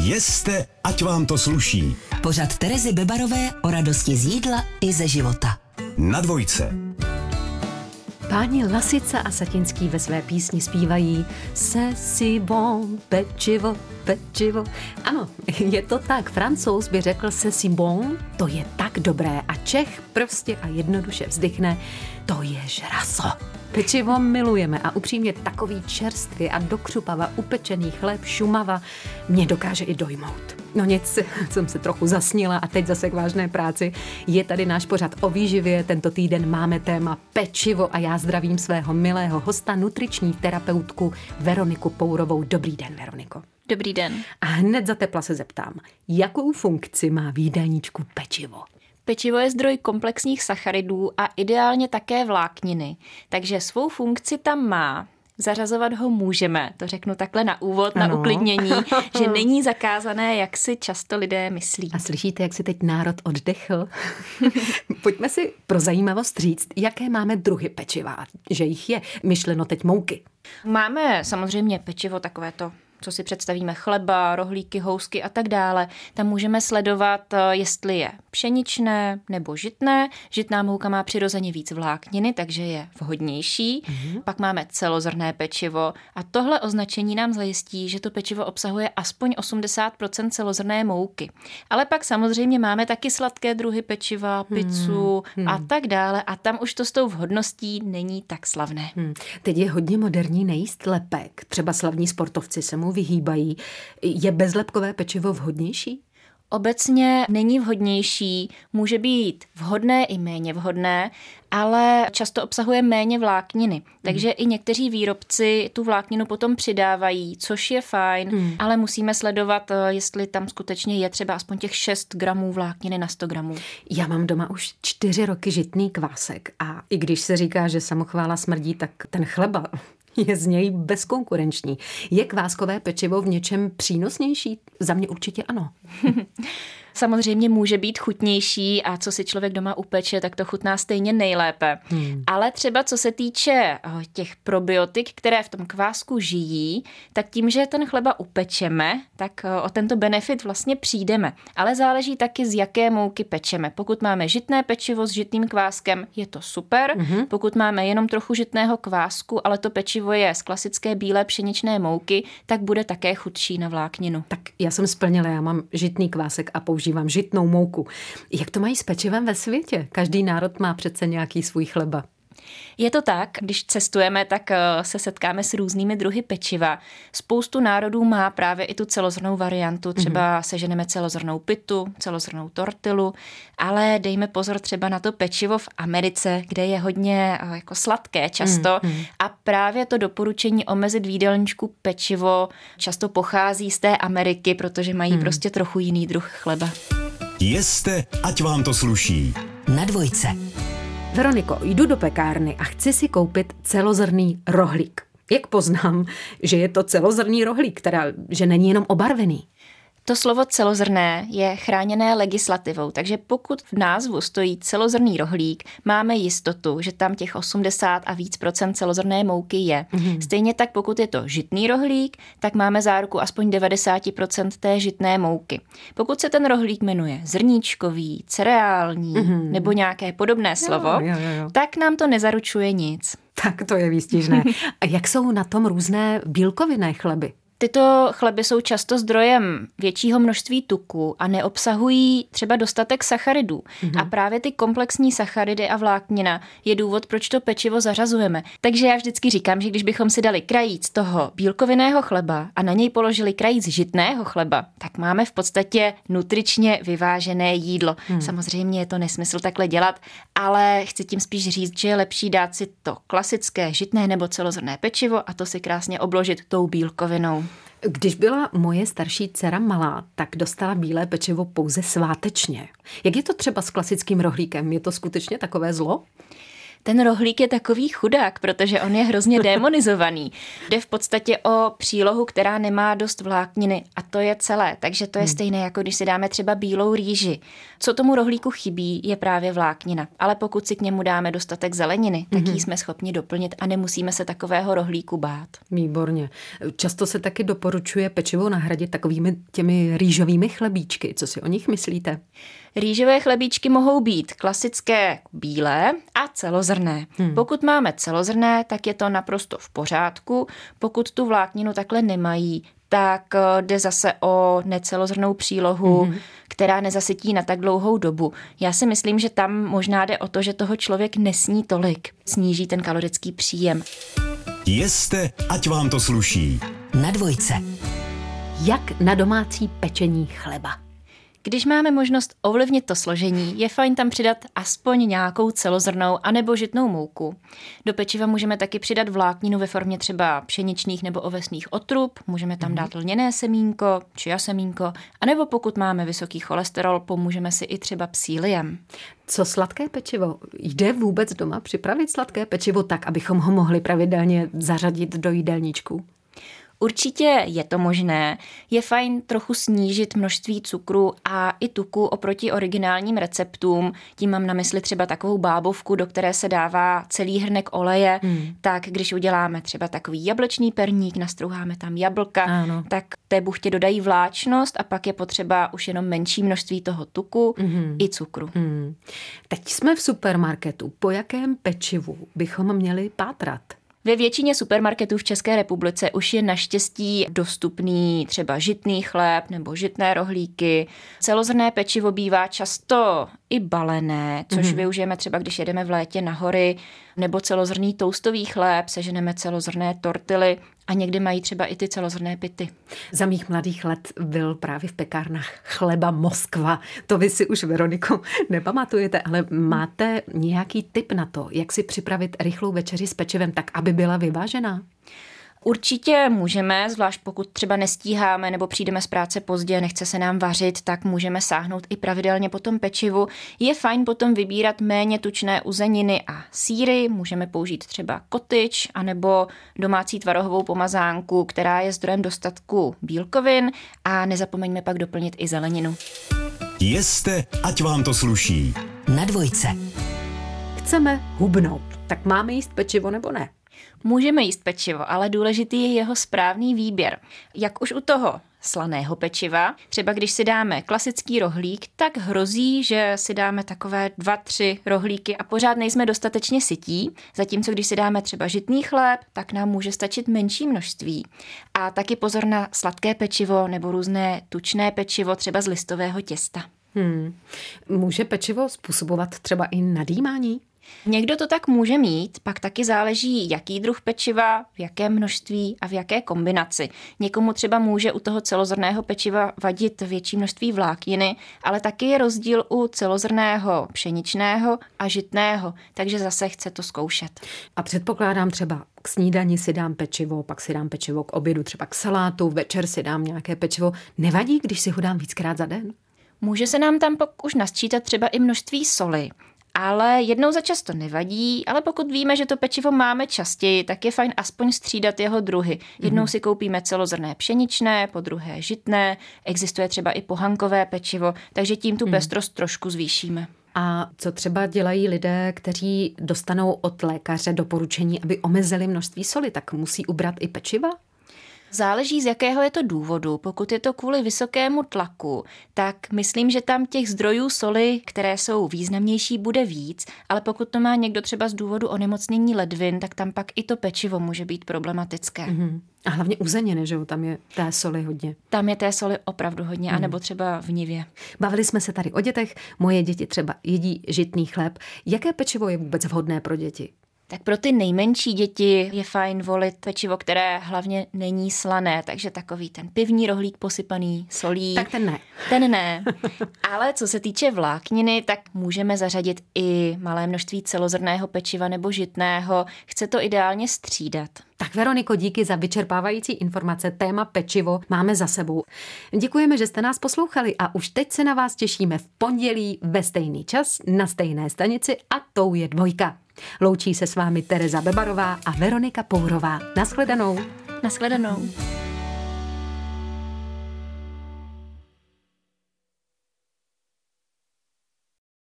Jeste, ať vám to sluší. Pořad Terezy Bebarové o radosti z jídla i ze života. Na dvojce. Páni Lasica a Satinský ve své písni zpívají Se si bon, pečivo, pečivo. Ano, je to tak. Francouz by řekl se si bon, to je tak dobré. A Čech prostě a jednoduše vzdychne, to je žraso. Pečivo milujeme a upřímně takový čerstvý a dokřupava upečený chléb šumava mě dokáže i dojmout. No nic, jsem se trochu zasnila a teď zase k vážné práci. Je tady náš pořad o výživě. Tento týden máme téma pečivo a já zdravím svého milého hosta, nutriční terapeutku Veroniku Pourovou. Dobrý den, Veroniko. Dobrý den. A hned za tepla se zeptám, jakou funkci má výdajníčku pečivo? Pečivo je zdroj komplexních sacharidů a ideálně také vlákniny, takže svou funkci tam má. Zařazovat ho můžeme, to řeknu takhle na úvod, ano. na uklidnění, že není zakázané, jak si často lidé myslí. A slyšíte, jak si teď národ oddechl? Pojďme si pro zajímavost říct, jaké máme druhy pečiva, že jich je myšleno teď mouky. Máme samozřejmě pečivo takovéto co si představíme, chleba, rohlíky, housky a tak dále, tam můžeme sledovat, eh, jestli je pšeničné nebo žitné. Žitná mouka má přirozeně víc vlákniny, takže je vhodnější. Mm-hmm. Pak máme celozrné pečivo a tohle označení nám zajistí, že to pečivo obsahuje aspoň 80% celozrné mouky. Ale pak samozřejmě máme taky sladké druhy pečiva, mhm. pizzu mm-hmm. a tak dále a tam už to s tou vhodností není tak slavné. Mm. Teď je hodně moderní nejíst lepek. Třeba slavní sportovci se mu vyhýbají. Je bezlepkové pečivo vhodnější? Obecně není vhodnější, může být vhodné i méně vhodné, ale často obsahuje méně vlákniny. Takže mm. i někteří výrobci tu vlákninu potom přidávají, což je fajn, mm. ale musíme sledovat, eh, jestli tam skutečně je třeba aspoň těch 6 gramů vlákniny na 100 gramů. Já mám doma už čtyři roky žitný kvásek a i když se říká, že samochvála smrdí, tak ten chleba je z něj bezkonkurenční. Je kváskové pečivo v něčem přínosnější? Za mě určitě ano. samozřejmě může být chutnější a co si člověk doma upeče, tak to chutná stejně nejlépe. Hmm. Ale třeba co se týče eh, těch probiotik, které v tom kvásku žijí, tak tím, že ten chleba upečeme, tak eh, o tento benefit vlastně přijdeme. Ale záleží taky, z jaké mouky pečeme. Pokud máme žitné pečivo s žitným kváskem, je to super. Hmm. Pokud máme jenom trochu žitného kvásku, ale to pečivo je z klasické bílé pšeničné mouky, tak bude také chudší na vlákninu. Tak já jsem splnila, já mám žitný kvásek a používám používám žitnou mouku. Jak to mají s pečivem ve světě? Každý národ má přece nějaký svůj chleba. Je to tak, když cestujeme, tak eh, se setkáme s různými druhy pečiva. Spoustu národů má právě i tu celozrnou variantu, třeba mm-hmm. seženeme celozrnou pitu, celozrnou tortilu, ale dejme pozor třeba na to pečivo v Americe, kde je hodně eh, jako sladké často mm-hmm. a právě to doporučení omezit výdelníčku pečivo často pochází z té Ameriky, protože mají mm. prostě trochu jiný druh chleba. Jeste, ať vám to sluší. Na dvojce. Veroniko, jdu do pekárny a chci si koupit celozrný rohlík. Jak poznám, že je to celozrný rohlík, teda, že není jenom obarvený? To slovo celozrné je chráněné legislativou, takže pokud v názvu stojí celozrný rohlík, máme jistotu, že tam těch 80 a víc procent celozrné mouky je. Mm-hmm. Stejně tak, pokud je to žitný rohlík, tak máme záruku aspoň 90 procent té žitné mouky. Pokud se ten rohlík jmenuje zrníčkový, cereální mm-hmm. nebo nějaké podobné slovo, jo, jo, jo. tak nám to nezaručuje nic. Tak to je výstižné. A jak jsou na tom různé bílkovinné chleby? Tyto chleby jsou často zdrojem většího množství tuku a neobsahují třeba dostatek sacharidů. Mm-hmm. A právě ty komplexní sacharidy a vláknina je důvod, proč to pečivo zařazujeme. Takže já vždycky říkám, že když bychom si dali krajíc toho bílkovinného chleba a na něj položili krajíc žitného chleba, tak máme v podstatě nutričně vyvážené jídlo. Mm. Samozřejmě je to nesmysl takhle dělat, ale chci tím spíš říct, že je lepší dát si to klasické žitné nebo celozrné pečivo a to si krásně obložit tou bílkovinou. Když byla moje starší dcera malá, tak dostala bílé pečivo pouze svátečně. Jak je to třeba s klasickým rohlíkem? Je to skutečně takové zlo? Ten rohlík je takový chudák, protože on je hrozně demonizovaný. Jde v podstatě o přílohu, která nemá dost vlákniny a to je celé. Takže to je hmm. stejné, jako když si dáme třeba bílou rýži. Co tomu rohlíku chybí, je právě vláknina. Ale pokud si k němu dáme dostatek zeleniny, tak hmm. ji jsme schopni doplnit a nemusíme se takového rohlíku bát. Výborně. Často se taky doporučuje pečivo nahradit takovými těmi rýžovými chlebíčky. Co si o nich myslíte? Rýžové chlebíčky mohou být klasické bílé a celozrné. Hmm. Pokud máme celozrné, tak je to naprosto v pořádku. Pokud tu vlákninu takhle nemají, tak eh, jde zase o necelozrnou přílohu, hmm která nezasytí na tak dlouhou dobu. Já si myslím, že tam možná jde o to, že toho člověk nesní tolik. Sníží ten kalorický příjem. Jeste, ať vám to sluší. Na dvojce. Jak na domácí pečení chleba? Když máme možnost ovlivnit to složení, je fajn tam přidat aspoň nějakou celozrnou anebo žitnou mouku. Do pečiva můžeme taky přidat vlákninu ve formě třeba pšeničných nebo ovesných otrub, můžeme tam dát lněné semínko, či semínko, anebo pokud máme vysoký cholesterol, pomůžeme si i třeba psíliem. Co sladké pečivo? Jde vůbec doma připravit sladké pečivo tak, abychom ho mohli pravidelně zařadit do jídelníčku? Určitě je to možné. Je fajn trochu snížit množství cukru a i tuku oproti originálním receptům. Tím mám na mysli třeba takovou bábovku, do které se dává celý hrnek oleje. Hmm. Tak když uděláme třeba takový jablečný perník, nastruháme tam jablka, ano. tak té buchtě dodají vláčnost a pak je potřeba už jenom menší množství toho tuku hmm. i cukru. Hmm. Teď jsme v supermarketu. Po jakém pečivu bychom měli pátrat? Ve většině supermarketů v České republice už je naštěstí dostupný třeba žitný chléb nebo žitné rohlíky. Celozrné pečivo bývá často i balené, což mm-hmm. využijeme třeba, když jedeme v létě na hory, nebo celozrný toustový chléb, seženeme celozrné tortily a někdy mají třeba i ty celozrné pity. Za mých mladých let byl právě v pekárnách chleba Moskva. To vy si už, Veroniko, nepamatujete, ale máte nějaký tip na to, jak si připravit rychlou večeři s pečivem tak, aby byla vyvážená? Určitě můžeme, zvlášť pokud třeba nestíháme nebo přijdeme z práce pozdě, nechce se nám vařit, tak můžeme sáhnout i pravidelně po tom pečivu. Je fajn potom vybírat méně tučné uzeniny a síry, můžeme použít třeba kotyč anebo domácí tvarohovou pomazánku, která je zdrojem dostatku bílkovin a nezapomeňme pak doplnit i zeleninu. Jeste, ať vám to sluší. Na dvojce. Chceme hubnout, tak máme jíst pečivo nebo ne? Můžeme jíst pečivo, ale důležitý je jeho správný výběr. Jak už u toho slaného pečiva. Třeba když si dáme klasický rohlík, tak hrozí, že si dáme takové dva, tři rohlíky a pořád nejsme dostatečně sytí, zatímco když si dáme třeba žitný chléb, tak nám může stačit menší množství. A taky pozor na sladké pečivo nebo různé tučné pečivo, třeba z listového těsta. Hmm. Může pečivo způsobovat třeba i nadýmání? Někdo to tak může mít, pak taky záleží, jaký druh pečiva, v jaké množství a v jaké kombinaci. Někomu třeba může u toho celozrného pečiva vadit větší množství vlákniny, ale taky je rozdíl u celozrného pšeničného a žitného, takže zase chce to zkoušet. A předpokládám třeba k snídani si dám pečivo, pak si dám pečivo k obědu, třeba k salátu, večer si dám nějaké pečivo. Nevadí, když si ho dám víckrát za den? Může se nám tam pak už nasčítat třeba i množství soli ale jednou za čas to nevadí, ale pokud víme, že to pečivo máme častěji, tak je fajn aspoň střídat jeho druhy. Jednou mm-hmm. si koupíme celozrné pšeničné, po druhé žitné, existuje třeba i pohankové pečivo, takže tím tu mm. pestrost trošku zvýšíme. A co třeba dělají lidé, kteří dostanou od lékaře doporučení, aby omezili množství soli, tak musí ubrat i pečiva? Záleží z jakého je to důvodu. Pokud je to kvůli vysokému tlaku, tak myslím, že tam těch zdrojů soli, které jsou významnější, bude víc, ale pokud to má někdo třeba z důvodu onemocnění ledvin, tak tam pak i to pečivo může být problematické. Mm-hmm. A hlavně uzeniny, že jo, tam je té soli hodně. Tam je té soli opravdu hodně, mm. anebo třeba v nivě. Bavili jsme se tady o dětech, moje děti třeba jedí žitný chléb. Jaké pečivo je vůbec vhodné pro děti? Tak pro ty nejmenší děti je fajn volit pečivo, které hlavně není slané, takže takový ten pivní rohlík posypaný solí. Tak ten ne. Ten ne. Ale co se týče vlákniny, tak můžeme zařadit i malé množství celozrného pečiva nebo žitného. Chce to ideálně střídat. Tak Veroniko, díky za vyčerpávající informace. Téma pečivo máme za sebou. Děkujeme, že jste nás poslouchali a už teď se na vás těšíme v pondělí ve stejný čas na stejné stanici a tou je dvojka. Loučí se s vámi Tereza Bebarová a Veronika Pourová. Naschledanou. Naschledanou.